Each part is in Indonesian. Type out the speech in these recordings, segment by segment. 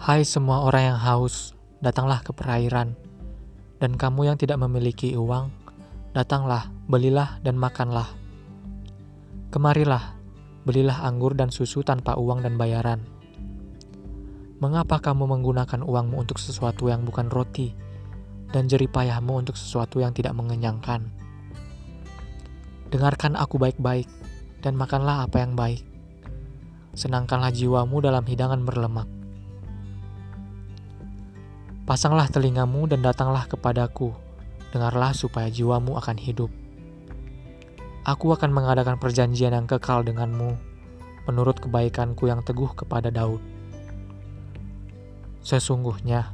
Hai semua orang yang haus, datanglah ke perairan. Dan kamu yang tidak memiliki uang, datanglah, belilah dan makanlah. Kemarilah, belilah anggur dan susu tanpa uang dan bayaran. Mengapa kamu menggunakan uangmu untuk sesuatu yang bukan roti, dan jeripayahmu untuk sesuatu yang tidak mengenyangkan? Dengarkan aku baik-baik, dan makanlah apa yang baik. Senangkanlah jiwamu dalam hidangan berlemak. Pasanglah telingamu dan datanglah kepadaku. Dengarlah supaya jiwamu akan hidup. Aku akan mengadakan perjanjian yang kekal denganmu, menurut kebaikanku yang teguh kepada Daud. Sesungguhnya,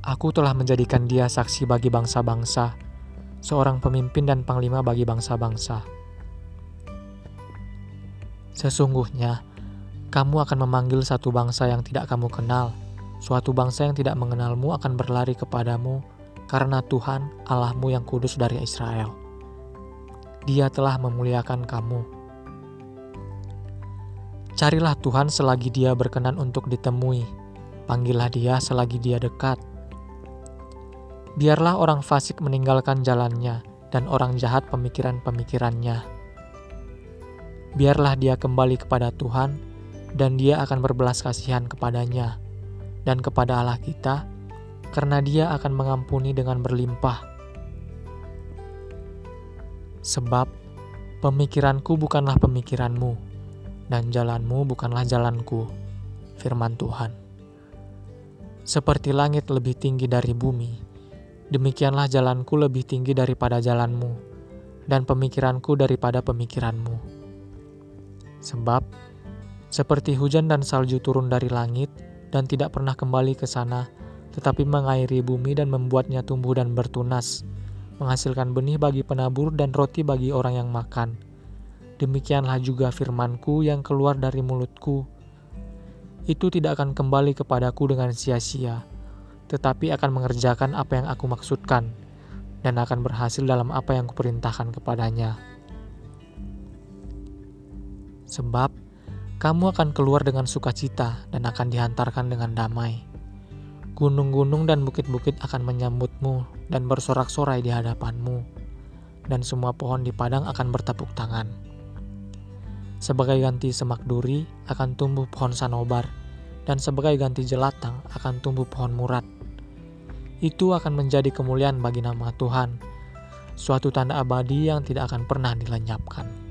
aku telah menjadikan dia saksi bagi bangsa-bangsa, seorang pemimpin dan panglima bagi bangsa-bangsa. Sesungguhnya, kamu akan memanggil satu bangsa yang tidak kamu kenal, suatu bangsa yang tidak mengenalmu akan berlari kepadamu, karena Tuhan Allahmu yang kudus dari Israel. Dia telah memuliakan kamu. Carilah Tuhan selagi dia berkenan untuk ditemui Panggillah dia selagi dia dekat. Biarlah orang fasik meninggalkan jalannya dan orang jahat pemikiran-pemikirannya. Biarlah dia kembali kepada Tuhan dan dia akan berbelas kasihan kepadanya dan kepada Allah kita karena dia akan mengampuni dengan berlimpah. Sebab pemikiranku bukanlah pemikiranmu dan jalanmu bukanlah jalanku, firman Tuhan. Seperti langit lebih tinggi dari bumi, demikianlah jalanku lebih tinggi daripada jalanmu, dan pemikiranku daripada pemikiranmu. Sebab, seperti hujan dan salju turun dari langit dan tidak pernah kembali ke sana, tetapi mengairi bumi dan membuatnya tumbuh dan bertunas, menghasilkan benih bagi penabur dan roti bagi orang yang makan. Demikianlah juga firmanku yang keluar dari mulutku, itu tidak akan kembali kepadaku dengan sia-sia, tetapi akan mengerjakan apa yang aku maksudkan dan akan berhasil dalam apa yang kuperintahkan kepadanya. Sebab kamu akan keluar dengan sukacita dan akan dihantarkan dengan damai. Gunung-gunung dan bukit-bukit akan menyambutmu dan bersorak-sorai di hadapanmu, dan semua pohon di padang akan bertepuk tangan. Sebagai ganti semak duri akan tumbuh pohon sanobar, dan sebagai ganti jelatang akan tumbuh pohon murat. Itu akan menjadi kemuliaan bagi nama Tuhan, suatu tanda abadi yang tidak akan pernah dilenyapkan.